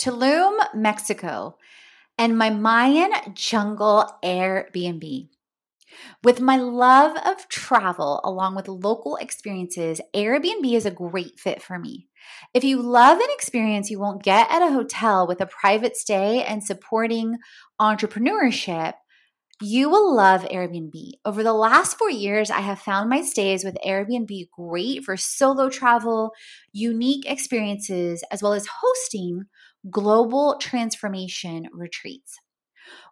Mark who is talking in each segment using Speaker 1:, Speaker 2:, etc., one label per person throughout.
Speaker 1: Tulum, Mexico, and my Mayan jungle Airbnb. With my love of travel along with local experiences, Airbnb is a great fit for me. If you love an experience you won't get at a hotel with a private stay and supporting entrepreneurship, you will love Airbnb. Over the last four years, I have found my stays with Airbnb great for solo travel, unique experiences, as well as hosting global transformation retreats.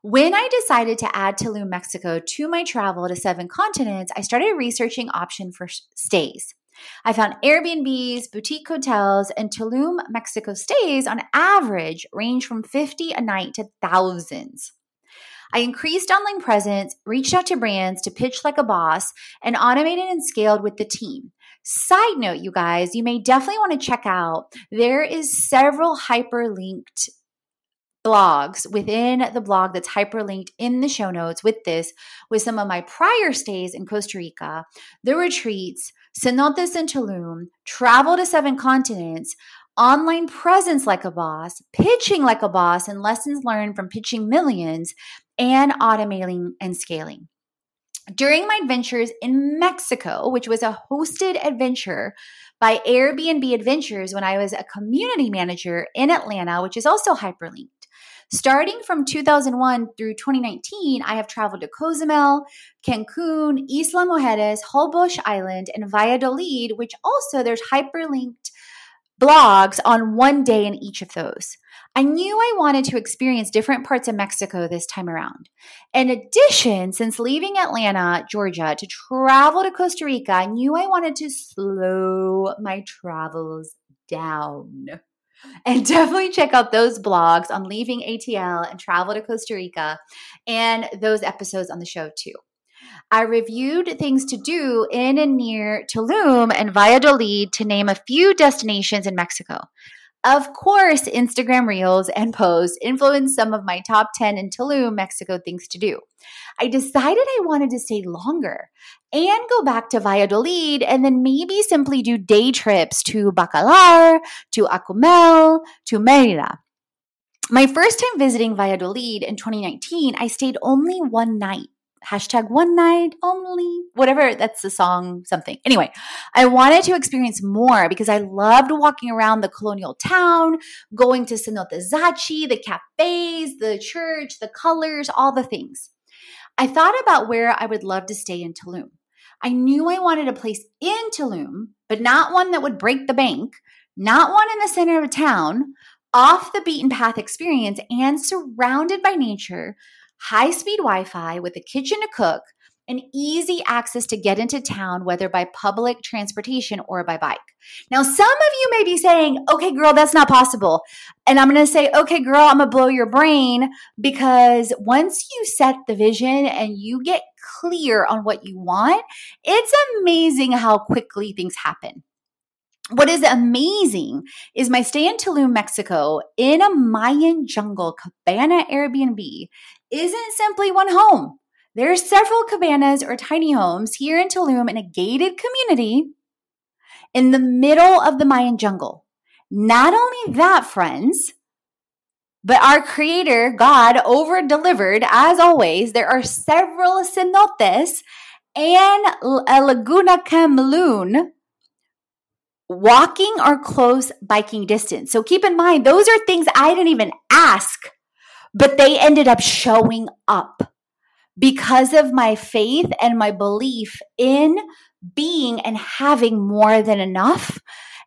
Speaker 1: When I decided to add Tulum, Mexico to my travel to seven continents, I started researching options for stays. I found Airbnbs, boutique hotels, and Tulum, Mexico stays on average range from 50 a night to thousands. I increased online presence, reached out to brands to pitch like a boss, and automated and scaled with the team. Side note, you guys, you may definitely want to check out. There is several hyperlinked blogs within the blog that's hyperlinked in the show notes with this, with some of my prior stays in Costa Rica, the retreats, cenotes in Tulum, travel to seven continents, online presence like a boss, pitching like a boss, and lessons learned from pitching millions, and automating and scaling. During my adventures in Mexico, which was a hosted adventure by Airbnb Adventures when I was a community manager in Atlanta, which is also hyperlinked. Starting from 2001 through 2019, I have traveled to Cozumel, Cancun, Isla Mujeres, Holbox Island, and Valladolid, which also there's hyperlinked blogs on one day in each of those. I knew I wanted to experience different parts of Mexico this time around. In addition, since leaving Atlanta, Georgia to travel to Costa Rica, I knew I wanted to slow my travels down. And definitely check out those blogs on leaving ATL and travel to Costa Rica and those episodes on the show too. I reviewed things to do in and near Tulum and Valladolid to name a few destinations in Mexico. Of course, Instagram Reels and posts influenced some of my top 10 in Tulum, Mexico things to do. I decided I wanted to stay longer and go back to Valladolid and then maybe simply do day trips to Bacalar, to Akumal, to Merida. My first time visiting Valladolid in 2019, I stayed only one night hashtag one night only, whatever, that's the song, something. Anyway, I wanted to experience more because I loved walking around the colonial town, going to Cenote Zaci, the cafes, the church, the colors, all the things. I thought about where I would love to stay in Tulum. I knew I wanted a place in Tulum, but not one that would break the bank, not one in the center of town, off the beaten path experience, and surrounded by nature high speed Wi Fi with a kitchen to cook, and easy access to get into town, whether by public transportation or by bike. Now, some of you may be saying, okay, girl, that's not possible. And I'm going to say, okay, girl, I'm going to blow your brain because once you set the vision and you get clear on what you want, it's amazing how quickly things happen. What is amazing is my stay in Tulum, Mexico, in a Mayan jungle cabana Airbnb isn't simply one home. There are several cabanas or tiny homes here in Tulum in a gated community in the middle of the Mayan jungle. Not only that, friends, but our creator, God, over delivered as always. There are several cenotes and a Laguna Kaan Luum walking or close biking distance. So keep in mind, those are things I didn't even ask, but they ended up showing up because of my faith and my belief in being and having more than enough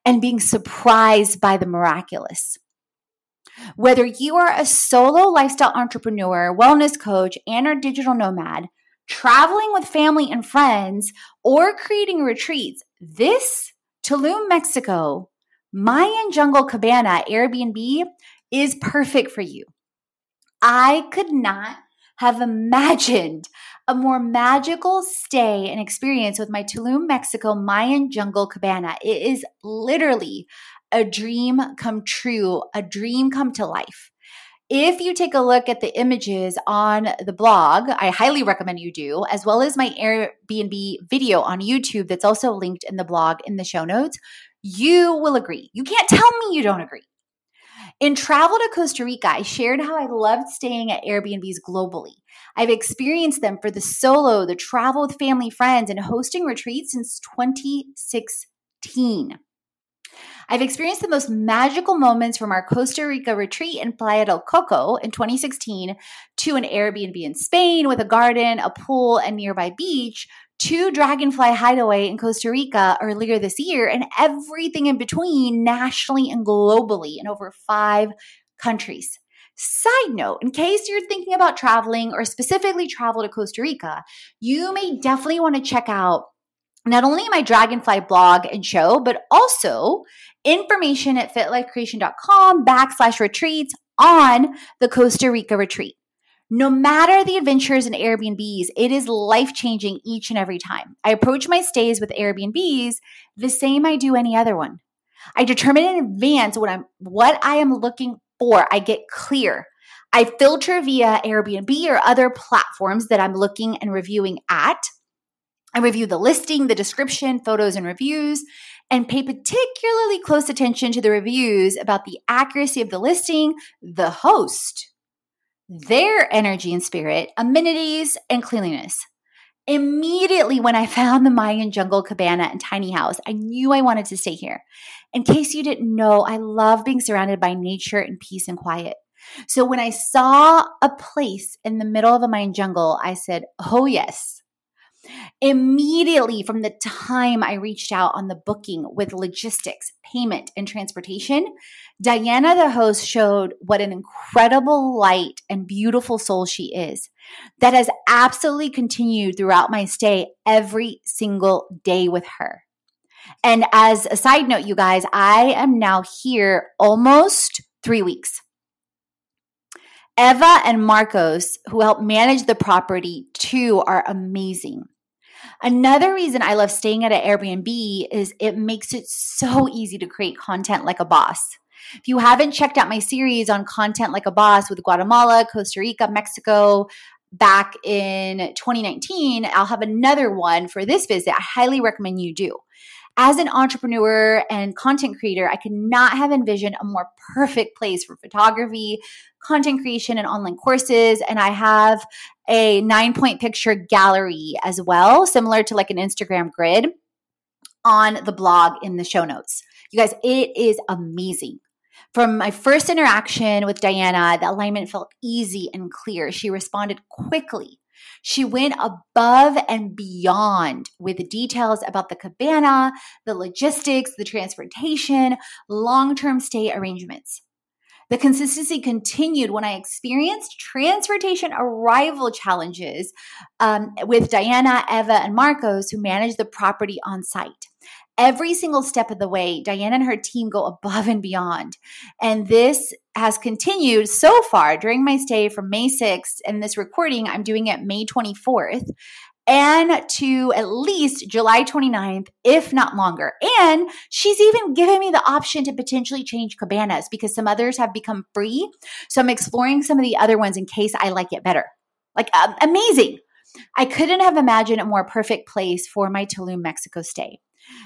Speaker 1: and being surprised by the miraculous. Whether you are a solo lifestyle entrepreneur, wellness coach, and or digital nomad, traveling with family and friends, or creating retreats, this Tulum, Mexico, Mayan Jungle Cabana Airbnb is perfect for you. I could not have imagined a more magical stay and experience with my Tulum, Mexico Mayan Jungle Cabana. It is literally a dream come true, a dream come to life. If you take a look at the images on the blog, I highly recommend you do, as well as my Airbnb video on YouTube that's also linked in the blog in the show notes, you will agree. You can't tell me you don't agree. In travel to Costa Rica, I shared how I loved staying at Airbnbs globally. I've experienced them for the solo, the travel with family friends, and hosting retreats since 2016. I've experienced the most magical moments from our Costa Rica retreat in Playa del Coco in 2016 to an Airbnb in Spain with a garden, a pool, and nearby beach to Dragonfly Hideaway in Costa Rica earlier this year and everything in between nationally and globally in over five countries. Side note, in case you're thinking about traveling or specifically travel to Costa Rica, you may definitely want to check out not only my Dragonfly blog and show, but also information at fitlifecreation.com backslash retreats on the Costa Rica retreat. No matter the adventures in Airbnbs, it is life changing each and every time. I approach my stays with Airbnbs the same I do any other one. I determine in advance what I'm what I am looking for. I get clear. I filter via Airbnb or other platforms that I'm looking and reviewing at. I review the listing, the description, photos, and reviews, and pay particularly close attention to the reviews about the accuracy of the listing, the host, their energy and spirit, amenities, and cleanliness. Immediately when I found the Mayan jungle cabana and tiny house, I knew I wanted to stay here. In case you didn't know, I love being surrounded by nature and peace and quiet. So when I saw a place in the middle of a Mayan jungle, I said, Oh, yes, Immediately from the time I reached out on the booking with logistics, payment, and transportation, Diana, the host, showed what an incredible light and beautiful soul she is. That has absolutely continued throughout my stay every single day with her. And as a side note, you guys, I am now here almost three weeks. Eva and Marcos, who help manage the property too, are amazing. Another reason I love staying at an Airbnb is it makes it so easy to create content like a boss. If you haven't checked out my series on content like a boss with Guatemala, Costa Rica, Mexico, back in 2019, I'll have another one for this visit. I highly recommend you do. As an entrepreneur and content creator, I could not have envisioned a more perfect place for photography, content creation, and online courses. And I have a nine point picture gallery as well, similar to like an Instagram grid on the blog in the show notes. You guys, it is amazing. From my first interaction with Diana, the alignment felt easy and clear. She responded quickly she went above and beyond with details about the cabana, the logistics, the transportation, long term stay arrangements. The consistency continued when I experienced transportation arrival challenges um, with Diana, Eva, and Marcos, who manage the property on site every single step of the way, Diana and her team go above and beyond. And this has continued so far during my stay from May 6th and this recording, I'm doing it May 24th. and to at least July 29th, if not longer. And she's even given me the option to potentially change cabanas because some others have become free. So I'm exploring some of the other ones in case I like it better. Like, um, amazing. I couldn't have imagined a more perfect place for my Tulum, Mexico stay.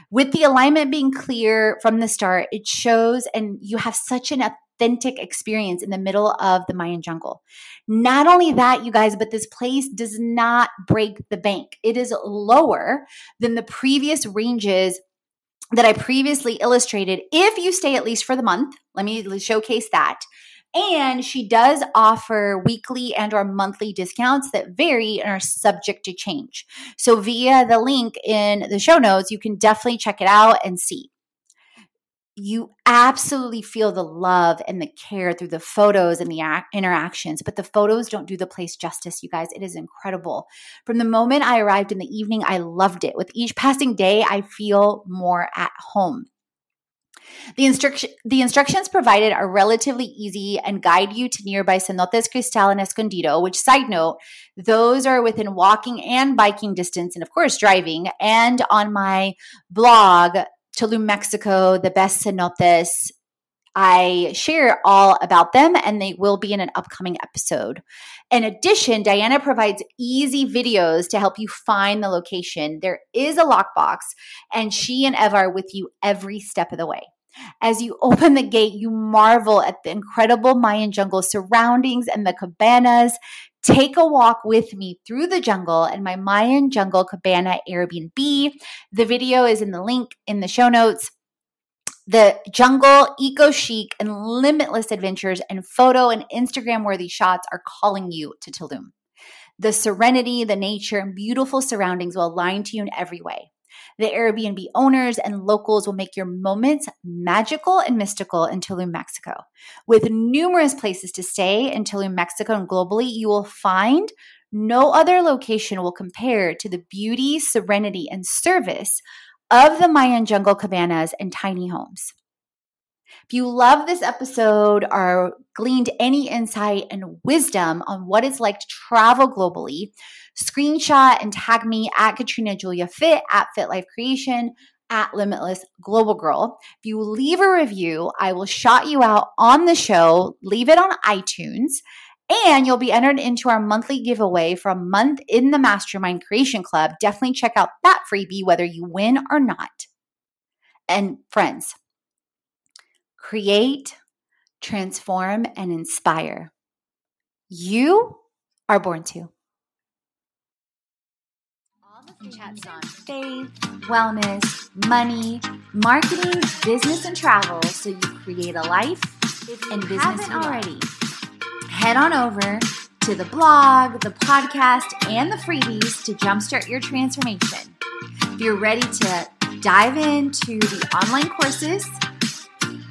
Speaker 1: With the alignment being clear from the start, it shows, and you have such an authentic experience in the middle of the Mayan jungle. Not only that, you guys, but this place does not break the bank. It is lower than the previous ranges that I previously illustrated if you stay at least for the month. Let me showcase that. And she does offer weekly and or monthly discounts that vary and are subject to change. So via the link in the show notes, you can definitely check it out and see you absolutely feel the love and the care through the photos and the interactions, but the photos don't do the place justice, you guys. It is incredible. From the moment I arrived in the evening, I loved it. With each passing day, I feel more at home. The, instruction, the instructions provided are relatively easy and guide you to nearby Cenotes Cristal and Escondido, which, side note, those are within walking and biking distance, and of course, driving. And on my blog, Tulum, Mexico, the best cenotes. I share all about them and they will be in an upcoming episode. In addition, Diana provides easy videos to help you find the location. There is a lockbox and she and Eva are with you every step of the way. As you open the gate, you marvel at the incredible Mayan jungle surroundings and the cabanas. Take a walk with me through the jungle and my Mayan Jungle Cabana Airbnb. The video is in the link in the show notes. The jungle, eco chic, and limitless adventures and photo and Instagram worthy shots are calling you to Tulum. The serenity, the nature, and beautiful surroundings will align to you in every way. The Airbnb owners and locals will make your moments magical and mystical in Tulum, Mexico. With numerous places to stay in Tulum, Mexico, and globally, you will find no other location will compare to the beauty, serenity, and service of the Mayan jungle cabanas and tiny homes. If you love this episode or gleaned any insight and wisdom on what it's like to travel globally, screenshot and tag me at Katrina Julia Fit at Fit Life Creation at Limitless Global Girl. If you leave a review, I will shout you out on the show. Leave it on iTunes. And you'll be entered into our monthly giveaway for a month in the Mastermind Creation Club. Definitely check out that freebie, whether you win or not. And friends, create, transform, and inspire. You are born to All the things chats on faith, wellness, money, marketing, business, and travel so you create a life and business already. Head on over to the blog, the podcast, and the freebies to jumpstart your transformation. If you're ready to dive into the online courses,